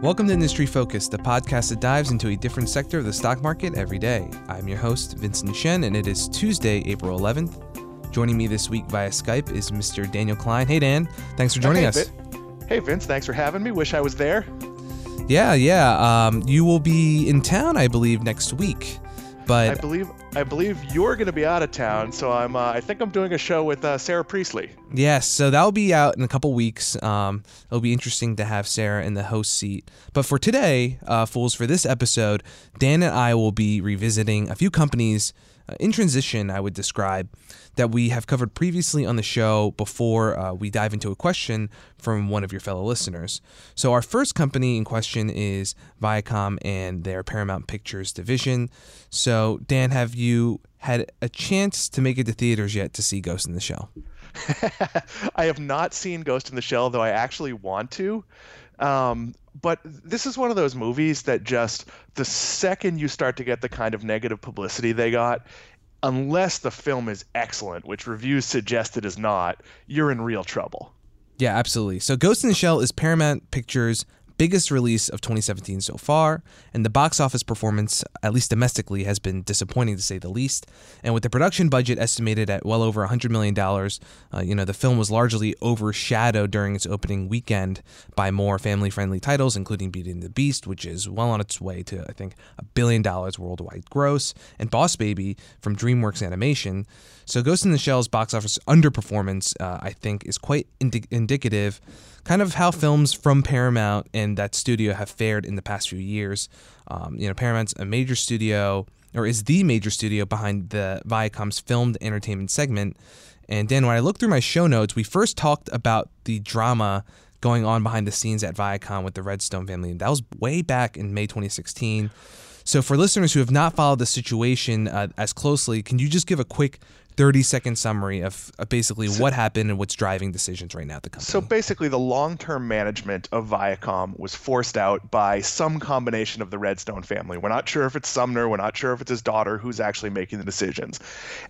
Welcome to Industry Focus, the podcast that dives into a different sector of the stock market every day. I'm your host, Vincent Shen, and it is Tuesday, April 11th. Joining me this week via Skype is Mr. Daniel Kline. Hey, Dan. Thanks for joining hey, us. Hey, Vince. Thanks for having me. Wish I was there. Yeah, yeah. Um, you will be in town, I believe, next week. But I believe I believe you're going to be out of town, so I'm. Uh, I think I'm doing a show with uh, Sarah Priestley. Yes, so that'll be out in a couple weeks. Um, it'll be interesting to have Sarah in the host seat. But for today, uh, fools, for this episode, Dan and I will be revisiting a few companies in transition. I would describe that we have covered previously on the show before uh, we dive into a question from one of your fellow listeners. So, our first company in question is Viacom and their Paramount Pictures division. So, Dan, have you had a chance to make it to theaters yet to see Ghost in the Shell? I have not seen Ghost in the Shell, though I actually want to. Um, but this is one of those movies that just the second you start to get the kind of negative publicity they got, unless the film is excellent, which reviews suggest it is not, you're in real trouble. Yeah, absolutely. So Ghost in the Shell is Paramount Pictures' biggest release of 2017 so far, and the box office performance, at least domestically, has been disappointing to say the least. And with the production budget estimated at well over $100 million, uh, you know, the film was largely overshadowed during its opening weekend by more family friendly titles, including Beauty and the Beast, which is well on its way to, I think, a billion dollars worldwide gross, and Boss Baby from DreamWorks Animation. So Ghost in the Shell's box office underperformance, uh, I think, is quite indi- indicative kind of how films from Paramount and that studio have fared in the past few years. Um, you know, Paramount's a major studio, or is the major studio behind the Viacom's filmed entertainment segment. And Dan, when I looked through my show notes, we first talked about the drama going on behind the scenes at Viacom with the Redstone family, and that was way back in May 2016. So, for listeners who have not followed the situation uh, as closely, can you just give a quick 30 second summary of, of basically so, what happened and what's driving decisions right now at the company. So basically, the long term management of Viacom was forced out by some combination of the Redstone family. We're not sure if it's Sumner, we're not sure if it's his daughter who's actually making the decisions.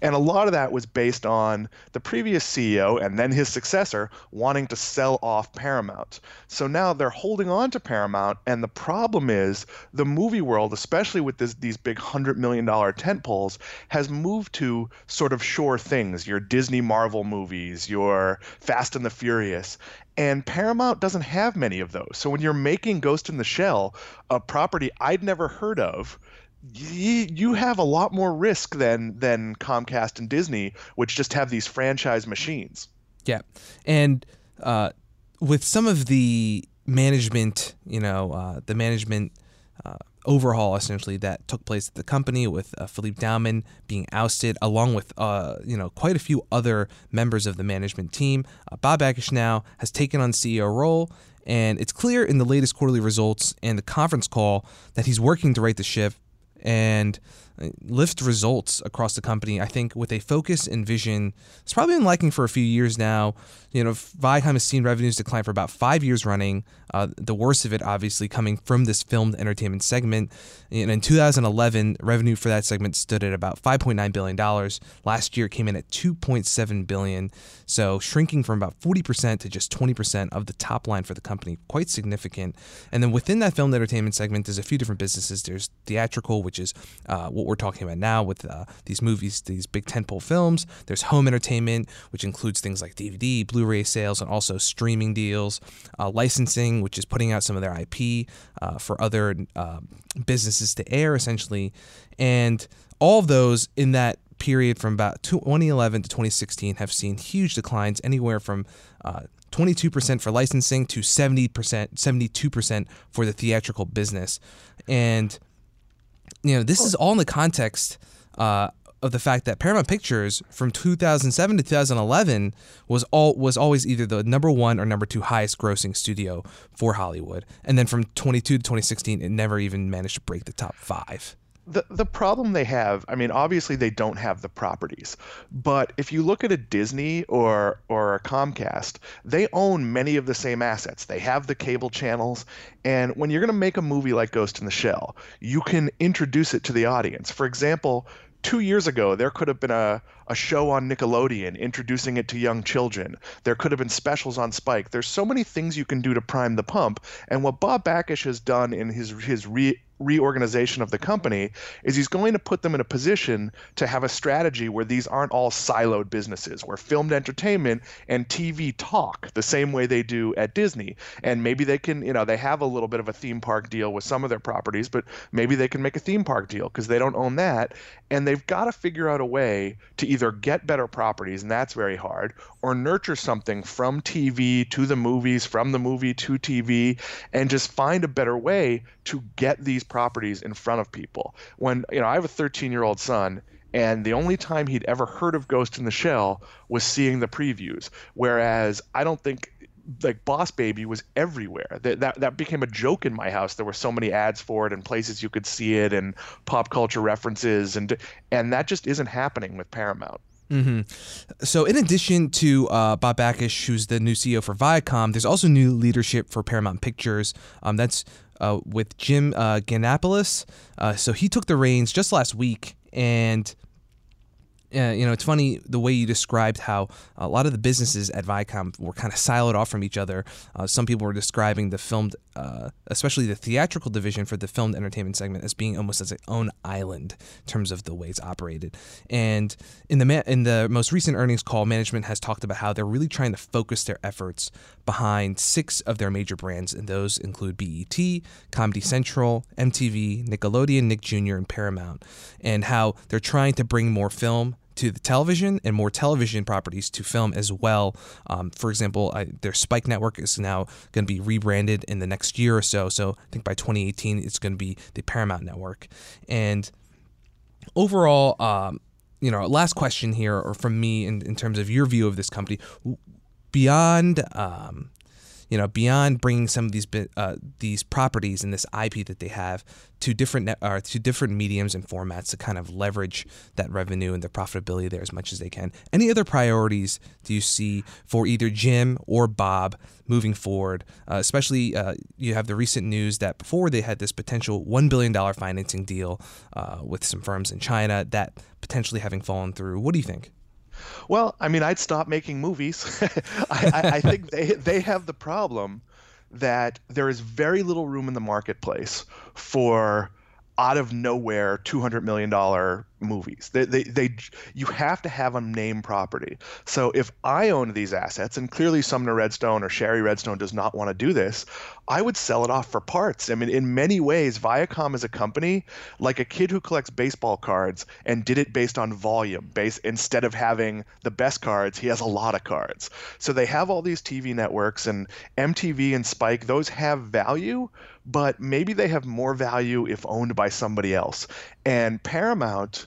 And a lot of that was based on the previous CEO and then his successor wanting to sell off Paramount. So now they're holding on to Paramount, and the problem is the movie world, especially with this, these big $100 million tent poles, has moved to sort of sure things, your Disney Marvel movies, your Fast and the Furious. And Paramount doesn't have many of those. So when you're making Ghost in the Shell, a property I'd never heard of, you have a lot more risk than than Comcast and Disney, which just have these franchise machines. Yeah, and uh, with some of the management, you know, uh, the management uh, overhaul essentially that took place at the company with uh, Philippe Dauman being ousted, along with uh, you know quite a few other members of the management team. Uh, Bob Bakish now has taken on CEO role, and it's clear in the latest quarterly results and the conference call that he's working to right the ship and lift results across the company. I think with a focus and vision, it's probably been lacking for a few years now. You know, Viacom has seen revenues decline for about five years running. Uh, the worst of it, obviously, coming from this filmed entertainment segment. And in 2011, revenue for that segment stood at about 5.9 billion dollars. Last year, it came in at 2.7 billion, so shrinking from about 40% to just 20% of the top line for the company. Quite significant. And then within that filmed entertainment segment, there's a few different businesses. There's theatrical, which is uh, what we're talking about now with uh, these movies, these big tentpole films. There's home entertainment, which includes things like DVD, Blu-ray sales, and also streaming deals. Uh, licensing, which is putting out some of their IP uh, for other uh, businesses to air, essentially, and all of those in that period from about 2011 to 2016 have seen huge declines, anywhere from 22% uh, for licensing to 70%, 72% for the theatrical business. And you know, this is all in the context uh, of the fact that Paramount Pictures from 2007 to 2011 was all was always either the number one or number two highest grossing studio for Hollywood, and then from 22 to 2016, it never even managed to break the top five the the problem they have, I mean, obviously they don't have the properties, but if you look at a Disney or or a Comcast, they own many of the same assets. They have the cable channels, and when you're going to make a movie like Ghost in the Shell, you can introduce it to the audience. For example, two years ago, there could have been a, a show on Nickelodeon introducing it to young children. There could have been specials on Spike. There's so many things you can do to prime the pump. And what Bob Bakish has done in his his re reorganization of the company is he's going to put them in a position to have a strategy where these aren't all siloed businesses where filmed entertainment and TV talk the same way they do at Disney and maybe they can you know they have a little bit of a theme park deal with some of their properties but maybe they can make a theme park deal because they don't own that and they've got to figure out a way to either get better properties and that's very hard or nurture something from TV to the movies from the movie to TV and just find a better way to get these properties in front of people. When you know, I have a 13 year old son, and the only time he'd ever heard of Ghost in the Shell was seeing the previews. Whereas I don't think like Boss Baby was everywhere. That, that that became a joke in my house. There were so many ads for it and places you could see it and pop culture references and and that just isn't happening with Paramount. Mm-hmm. So, in addition to uh, Bob Bakish, who's the new CEO for Viacom, there's also new leadership for Paramount Pictures. Um, that's uh, with Jim uh, Gianopulos. Uh, so he took the reins just last week, and you know, it's funny the way you described how a lot of the businesses at Viacom were kind of siloed off from each other. Uh, some people were describing the filmed, uh, especially the theatrical division for the filmed entertainment segment, as being almost as its own island in terms of the way it's operated. And in the ma- in the most recent earnings call, management has talked about how they're really trying to focus their efforts behind six of their major brands, and those include BET, Comedy Central, MTV, Nickelodeon, Nick Jr., and Paramount, and how they're trying to bring more film to the television and more television properties to film as well. Um, for example, I, their Spike network is now going to be rebranded in the next year or so. So I think by 2018, it's going to be the Paramount Network. And overall, um, you know, last question here, or from me in, in terms of your view of this company, beyond um, you know, beyond bringing some of these uh, these properties and this IP that they have to different net, uh, to different mediums and formats to kind of leverage that revenue and the profitability there as much as they can. Any other priorities do you see for either Jim or Bob moving forward? Uh, especially, uh, you have the recent news that before they had this potential one billion dollar financing deal uh, with some firms in China that potentially having fallen through. What do you think? Well, I mean, I'd stop making movies. I, I, I think they they have the problem that there is very little room in the marketplace for out of nowhere $200 million movies. They, they, they, you have to have a name property. So if I own these assets, and clearly Sumner Redstone or Shari Redstone does not want to do this, I would sell it off for parts. I mean, in many ways, Viacom is a company like a kid who collects baseball cards and did it based on volume. Based instead of having the best cards, he has a lot of cards. So they have all these TV networks and MTV and Spike. Those have value, but maybe they have more value if owned by somebody else. And Paramount,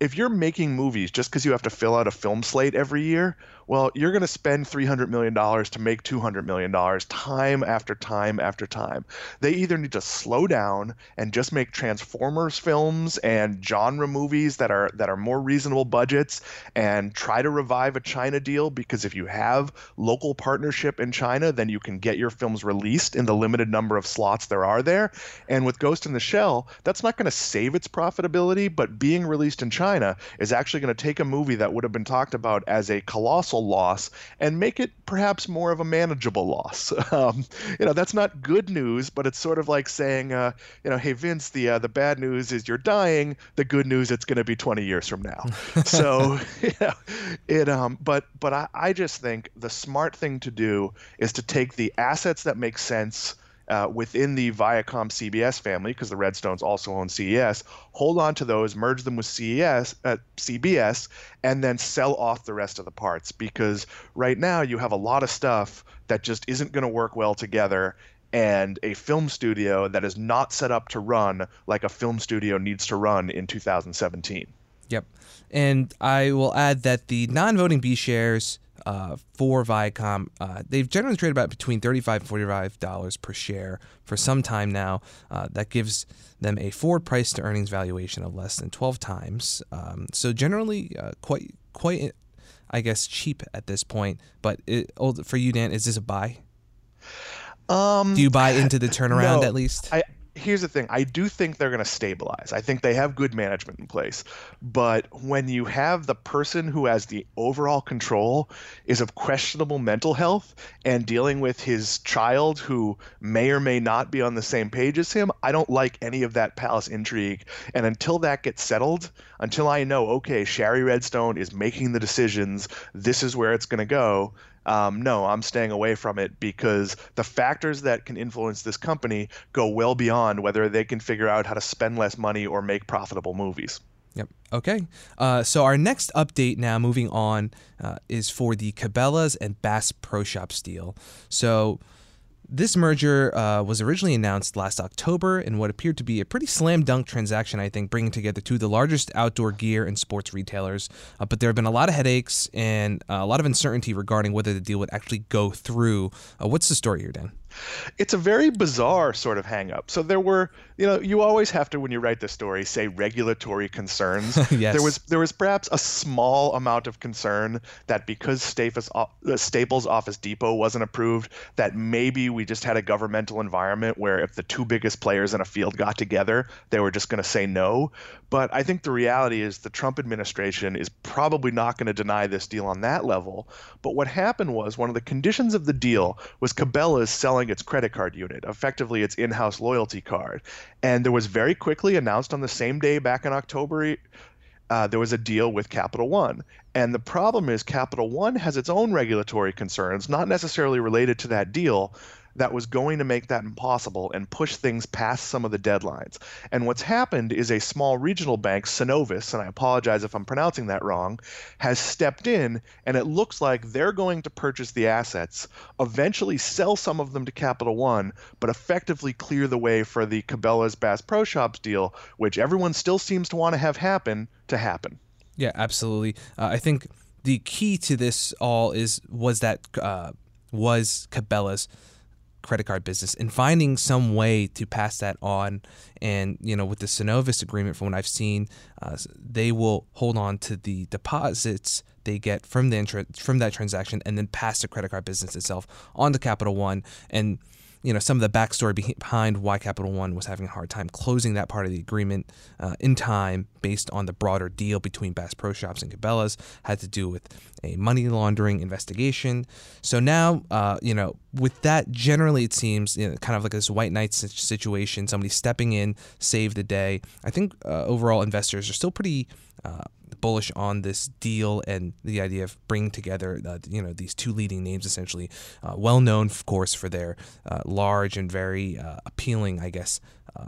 if you're making movies just because you have to fill out a film slate every year, well, you're going to spend $300 million to make $200 million time after time after time. They either need to slow down and just make Transformers films and genre movies that are that are more reasonable budgets and try to revive a China deal because if you have local partnership in China, then you can get your films released in the limited number of slots there are there. And with Ghost in the Shell, that's not going to save its profitability, but being released in China is actually going to take a movie that would have been talked about as a colossal loss and make it perhaps more of a manageable loss. Um, you know, that's not good news, but it's sort of like saying, uh, you know, hey Vince, the uh, the bad news is you're dying. The good news, it's going to be 20 years from now. so, you know, it. Um, but but I, I just think the smart thing to do is to take the assets that make sense uh, within the Viacom CBS family, because the Redstones also own CES, hold on to those, merge them with CES, uh, CBS, and then sell off the rest of the parts. Because right now you have a lot of stuff that just isn't going to work well together. And a film studio that is not set up to run like a film studio needs to run in 2017. Yep. And I will add that the non voting B shares uh, for Viacom. Uh, they've generally traded about between 35 and $45 per share for some time now. Uh, that gives them a forward price to earnings valuation of less than 12 times. Um, so generally uh, quite, quite, I guess, cheap at this point. But it, for you, Dan, is this a buy? Um, Do you buy into the turnaround no, at least? I, here's the thing I do think they're going to stabilize. I think they have good management in place. But when you have the person who has the overall control is of questionable mental health and dealing with his child who may or may not be on the same page as him, I don't like any of that palace intrigue. And until that gets settled, until I know, okay, Shari Redstone is making the decisions, this is where it's going to go, um, no, I'm staying away from it because the factors that can influence this company go well beyond whether they can figure out how to spend less money or make profitable movies. Yep. Okay. Uh, so our next update now, moving on, uh, is for the Cabela's and Bass Pro Shops deal. So this merger uh, was originally announced last October in what appeared to be a pretty slam dunk transaction, I think, bringing together two of the largest outdoor gear and sports retailers. Uh, but there have been a lot of headaches and uh, a lot of uncertainty regarding whether the deal would actually go through. Uh, what's the story here, Dan? It's a very bizarre sort of hangup. So there were, you know, you always have to when you write the story say regulatory concerns. yes. There was there was perhaps a small amount of concern that because Staples, uh, Staples Office Depot wasn't approved, that maybe we just had a governmental environment where if the two biggest players in a field got together, they were just going to say no. But I think the reality is the Trump administration is probably not going to deny this deal on that level. But what happened was one of the conditions of the deal was Cabela's selling its credit card unit, effectively its in house loyalty card. And there was very quickly announced on the same day back in October. Uh, there was a deal with Capital One. And the problem is, Capital One has its own regulatory concerns, not necessarily related to that deal, that was going to make that impossible and push things past some of the deadlines. And what's happened is a small regional bank, Synovus, and I apologize if I'm pronouncing that wrong, has stepped in and it looks like they're going to purchase the assets, eventually sell some of them to Capital One, but effectively clear the way for the Cabela's Bass Pro Shops deal, which everyone still seems to want to have happen, to happen. Yeah, absolutely. Uh, I think the key to this all is was that uh, was Cabela's credit card business and finding some way to pass that on. And, you know, with the Synovus agreement, from what I've seen, uh, they will hold on to the deposits they get from the from that transaction and then pass the credit card business itself on to Capital One. And you know some of the backstory behind why Capital One was having a hard time closing that part of the agreement uh, in time, based on the broader deal between Bass Pro Shops and Cabela's, had to do with a money laundering investigation. So now, uh, you know, with that, generally it seems you know, kind of like this white knight situation, somebody stepping in, save the day. I think uh, overall investors are still pretty uh, bullish on this deal and the idea of bringing together, uh, you know, these two leading names, essentially, uh, well known, of course, for their uh, large and very uh, appealing, I guess, uh,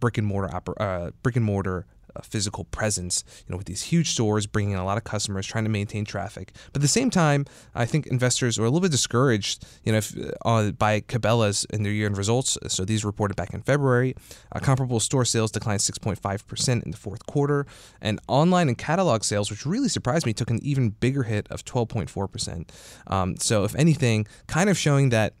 brick and mortar brick and mortar physical presence, you know, with these huge stores bringing in a lot of customers, trying to maintain traffic. But at the same time, I think investors were a little bit discouraged, you know, if, uh, by Cabela's in their year-end results. So these reported back in February. Uh, comparable store sales declined 6.5% in the fourth quarter, and online and catalog sales, which really surprised me, took an even bigger hit of 12.4%. Um, so if anything, kind of showing that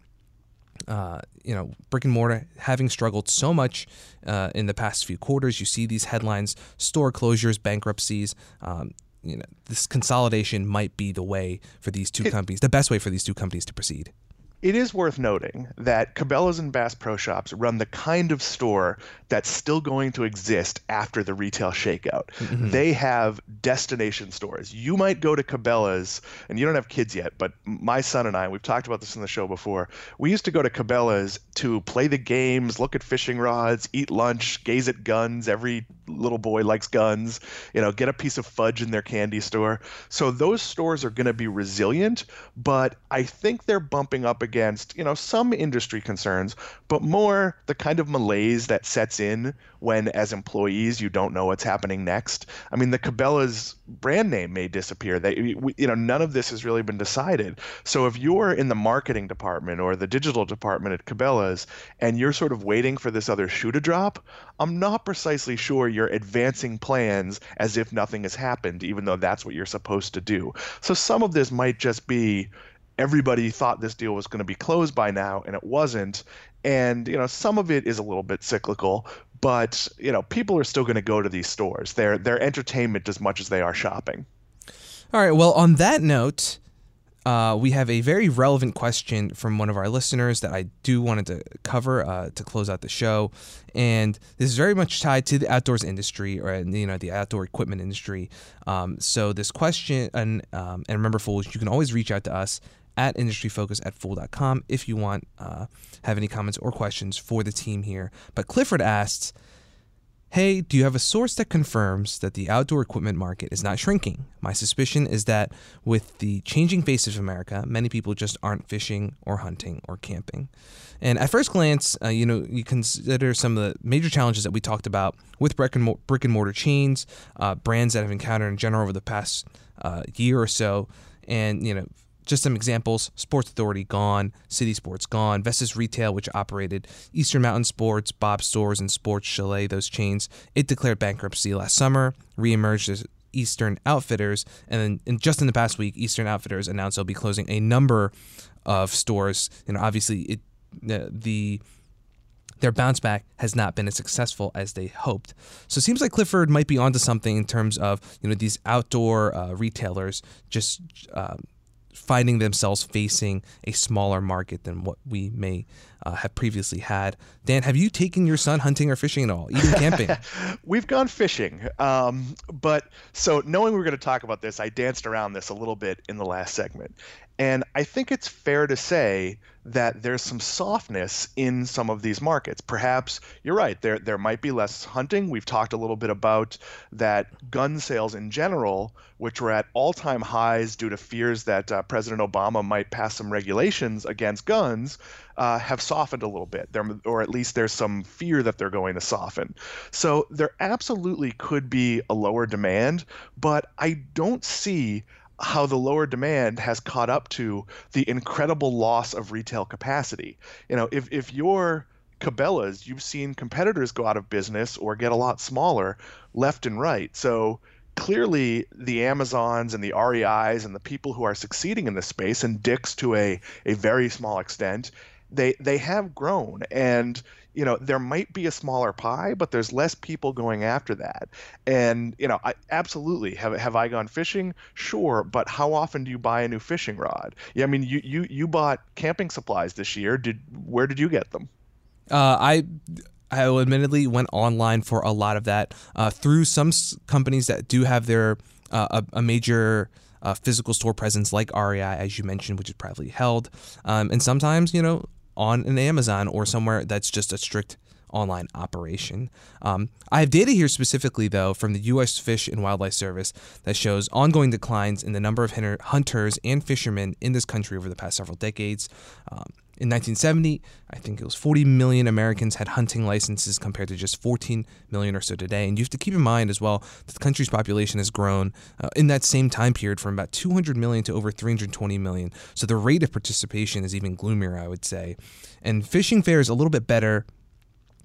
uh, you know, brick and mortar having struggled so much uh, in the past few quarters. You see these headlines: store closures, bankruptcies. Um, you know, this consolidation might be the way for these two it, companies, the best way for these two companies to proceed. It is worth noting that Cabela's and Bass Pro Shops run the kind of store that's still going to exist after the retail shakeout. Mm-hmm. They have destination stores. You might go to Cabela's, and you don't have kids yet, but my son and I, we've talked about this in the show before. We used to go to Cabela's to play the games, look at fishing rods, eat lunch, gaze at guns. Every little boy likes guns, you know, get a piece of fudge in their candy store. So those stores are going to be resilient, but I think they're bumping up against against, you know, some industry concerns, but more the kind of malaise that sets in when, as employees, you don't know what's happening next. I mean, the Cabela's brand name may disappear. They, you know, none of this has really been decided. So if you're in the marketing department or the digital department at Cabela's and you're sort of waiting for this other shoe to drop, I'm not precisely sure you're advancing plans as if nothing has happened, even though that's what you're supposed to do. So some of this might just be everybody thought this deal was going to be closed by now and it wasn't. And you know some of it is a little bit cyclical but you know people are still going to go to these stores. They're they're entertainment as much as they are shopping. All right well on that note uh, we have a very relevant question from one of our listeners that I do wanted to cover uh, to close out the show, and this is very much tied to the outdoors industry or you know the outdoor equipment industry. Um, so this question, and um, and remember, fools, you can always reach out to us at industryfocus at fool.com if you want uh, have any comments or questions for the team here. But Clifford asks. Hey, do you have a source that confirms that the outdoor equipment market is not shrinking? My suspicion is that with the changing face of America, many people just aren't fishing or hunting or camping. And at first glance, uh, you know, you consider some of the major challenges that we talked about with brick and, brick and mortar chains, uh, brands that have encountered in general over the past uh, year or so, and you know, just some examples Sports Authority gone, City Sports gone, Vestis Retail, which operated Eastern Mountain Sports, Bob Stores, and Sports Chalet, those chains, it declared bankruptcy last summer, reemerged as Eastern Outfitters, and then in, just in the past week, Eastern Outfitters announced they'll be closing a number of stores. Know, obviously, it the, the their bounce back has not been as successful as they hoped. So it seems like Clifford might be onto something in terms of you know these outdoor uh, retailers just uh, finding themselves facing a smaller market than what we may uh, have previously had. Dan, have you taken your son hunting or fishing at all, even camping? We've gone fishing. Um, but so knowing we are going to talk about this, I danced around this a little bit in the last segment. And I think it's fair to say that there's some softness in some of these markets. Perhaps you're right. There there might be less hunting. We've talked a little bit about that gun sales in general, which were at all-time highs due to fears that uh, President Obama might pass some regulations against guns, uh, have softened a little bit. There, or at least there's some fear that they're going to soften. So there absolutely could be a lower demand, but I don't see how the lower demand has caught up to the incredible loss of retail capacity. You know, if if you're Cabela's, you've seen competitors go out of business or get a lot smaller left and right. So clearly the Amazons and the REIs and the people who are succeeding in this space and Dick's to a, a very small extent, they they have grown and you know there might be a smaller pie but there's less people going after that. And you know i absolutely. Have have i gone fishing? Sure but how often do you buy a new fishing rod? Yeah i mean you you you bought camping supplies this year. Did where did you get them? Uh, i I admittedly went online for a lot of that uh, through some companies that do have their uh, a, a, major uh, physical store presence like REI, as you mentioned, which is privately held. Um, and sometimes, you know, on an Amazon or somewhere that's just a strict online operation. Um, I have data here specifically, though, from the U.S. Fish and Wildlife Service that shows ongoing declines in the number of hunters and fishermen in this country over the past several decades. Um, in 1970, I think it was 40 million Americans had hunting licenses compared to just 14 million or so today. And you have to keep in mind as well that the country's population has grown uh, in that same time period from about 200 million to over 320 million. So the rate of participation is even gloomier, I would say. And fishing fares a little bit better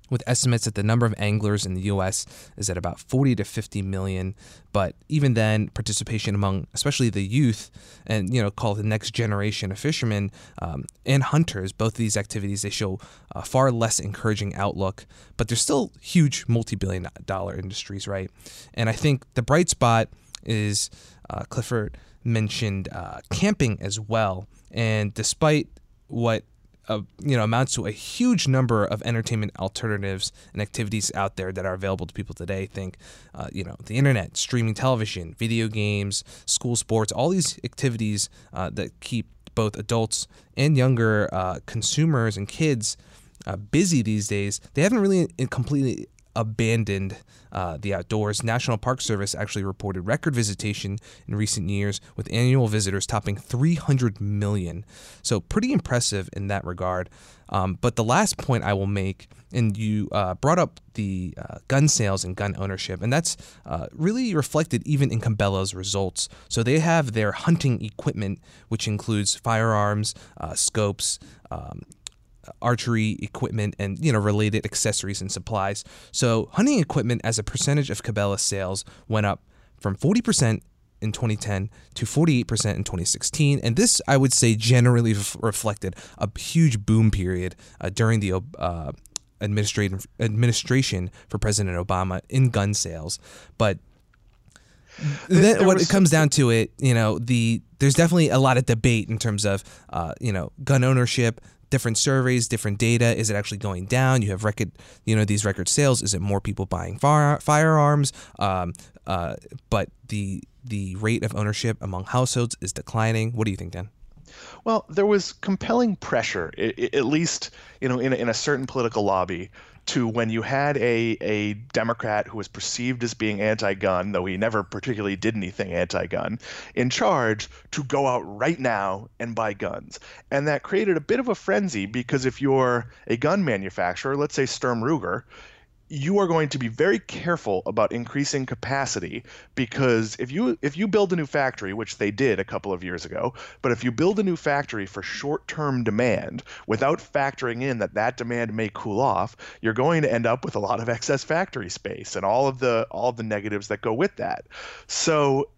with estimates that the number of anglers in the U.S. is at about 40 to 50 million. But even then, participation among especially the youth and you know called the next generation of fishermen um, and hunters, both of these activities they show a far less encouraging outlook. But they're still huge multi-billion-dollar industries, right? And I think the bright spot is uh, Clifford mentioned uh, camping as well. And despite what a, you know amounts to a huge number of entertainment alternatives and activities out there that are available to people today. Think, uh, you know, the internet, streaming television, video games, school sports, all these activities uh, that keep both adults and younger uh, consumers and kids uh, busy these days. They haven't really completely abandoned uh, the outdoors. National Park Service actually reported record visitation in recent years, with annual visitors topping 300 million. So, pretty impressive in that regard. Um, but the last point I will make, and you uh, brought up the uh, gun sales and gun ownership, and that's uh, really reflected even in Cabela's results. So they have their hunting equipment, which includes firearms, uh, scopes, um, archery equipment and you know related accessories and supplies. So hunting equipment as a percentage of Cabela sales went up from 40% in 2010 to 48% in 2016 and this I would say generally f- reflected a huge boom period uh, during the uh, administration administration for President Obama in gun sales but then what it comes down to it, you know, the there's definitely a lot of debate in terms of, uh, you know, gun ownership. Different surveys, different data. Is it actually going down? You have record, you know, these record sales. Is it more people buying fire, firearms? Um, uh, but the the rate of ownership among households is declining. What do you think, Dan? Well, there was compelling pressure, at least you know, in a, in a certain political lobby, to when you had a a Democrat who was perceived as being anti-gun, though he never particularly did anything anti-gun, in charge to go out right now and buy guns, and that created a bit of a frenzy because if you're a gun manufacturer, let's say Sturm Ruger, you are going to be very careful about increasing capacity because if you if you build a new factory which they did a couple of years ago but if you build a new factory for short-term demand without factoring in that that demand may cool off you're going to end up with a lot of excess factory space and all of the all of the negatives that go with that. So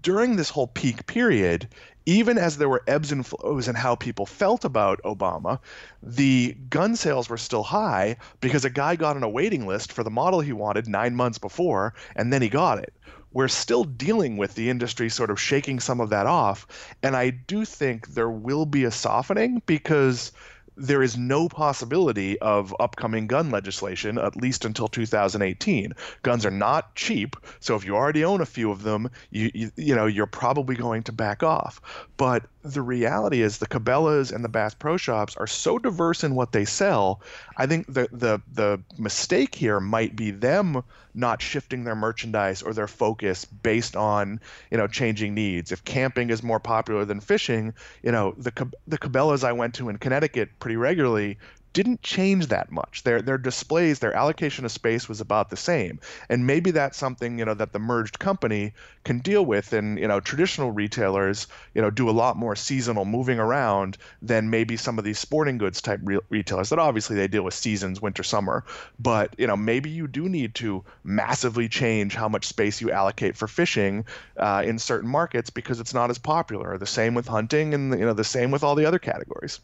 during this whole peak period, even as there were ebbs and flows in how people felt about Obama, the gun sales were still high because a guy got on a waiting list for the model he wanted nine months before, and then he got it. We're still dealing with the industry sort of shaking some of that off. And I do think there will be a softening because there is no possibility of upcoming gun legislation at least until 2018 guns are not cheap so if you already own a few of them you you, you know you're probably going to back off. But the reality is the cabela's and the bass pro shops are so diverse in what they sell i think the the the mistake here might be them not shifting their merchandise or their focus based on you know changing needs. If camping is more popular than fishing you know the the cabela's i went to in connecticut pretty regularly didn't change that much. Their their displays, their allocation of space was about the same. And maybe that's something, you know, that the merged company can deal with and, you know, traditional retailers, you know, do a lot more seasonal moving around than maybe some of these sporting goods type re- retailers that obviously they deal with seasons, winter, summer. But, you know, maybe you do need to massively change how much space you allocate for fishing uh, in certain markets because it's not as popular. The same with hunting and, you know, the same with all the other categories.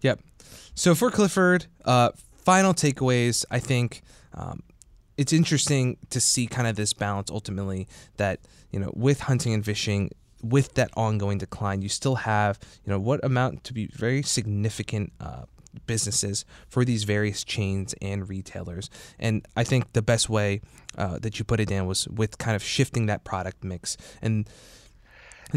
Yep. So for Clifford, uh, final takeaways. I think um, it's interesting to see kind of this balance ultimately that you know with hunting and fishing. With that ongoing decline, you still have, you know, what amount to be very significant uh, businesses for these various chains and retailers. And I think the best way uh, that you put it, Dan, was with kind of shifting that product mix and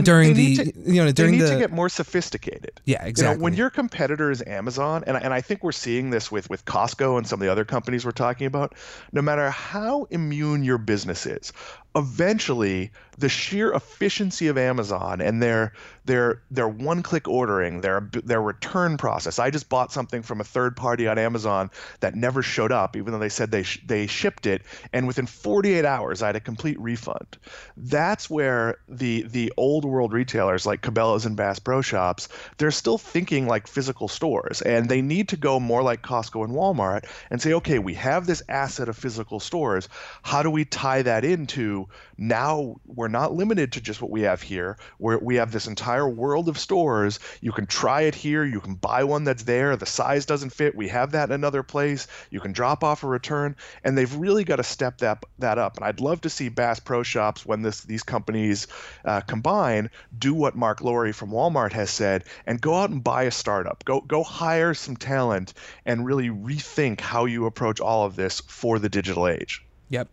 during the to- you know during they need the to get more sophisticated. yeah You exactly know, when your competitor is Amazon, and, and I think we're seeing this with, with Costco and some of the other companies we're talking about, no matter how immune your business is, eventually the sheer efficiency of Amazon and their their their one-click ordering, their their return process. I just bought something from a third party on Amazon that never showed up, even though they said they sh- they shipped it, and within 48 hours I had a complete refund. That's where the the old world retailers like Cabela's and Bass Pro Shops, they're still thinking like physical stores, and they need to go more like Costco and Walmart and say, okay, we have this asset of physical stores. How do we tie that into now we're not limited to just what we have here. We have this entire world of stores. You can try it here. You can buy one that's there. The size doesn't fit. We have that in another place. You can drop off a return, and they've really got to step that that up. And I'd love to see Bass Pro Shops when this these companies uh, combine do what Marc Lore from Walmart has said and go out and buy a startup. Go go hire some talent and really rethink how you approach all of this for the digital age. Yep.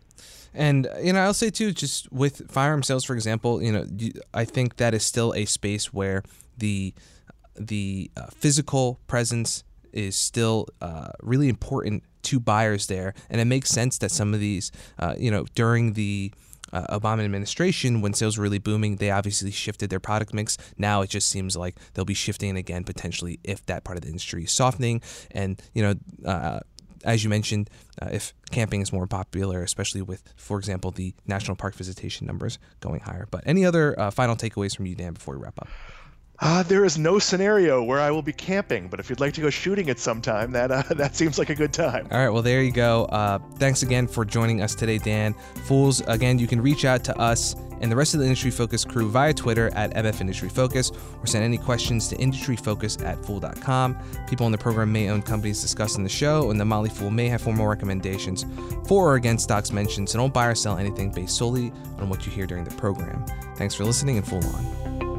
And you know, I'll say too, just with firearm sales, for example, you know, I think that is still a space where the the uh, physical presence is still uh, really important to buyers there, and it makes sense that some of these, uh, you know, during the uh, Obama administration, when sales were really booming, they obviously shifted their product mix. Now it just seems like they'll be shifting again potentially if that part of the industry is softening. And you know, uh, as you mentioned, uh, if camping is more popular, especially with, for example, the national park visitation numbers going higher. But any other uh, final takeaways from you, Dan, before we wrap up? Uh, there is no scenario where I will be camping, but if you'd like to go shooting at some time, that uh, that seems like a good time. All right, well, there you go. Uh, thanks again for joining us today, Dan. Fools, again, you can reach out to us and the rest of the Industry Focus crew via Twitter at MF Industry Focus or send any questions to industryfocus at fool.com. People on the program may own companies discussed in the show, and the Motley Fool may have formal recommendations for or against stocks mentioned, so don't buy or sell anything based solely on what you hear during the program. Thanks for listening and Fool On.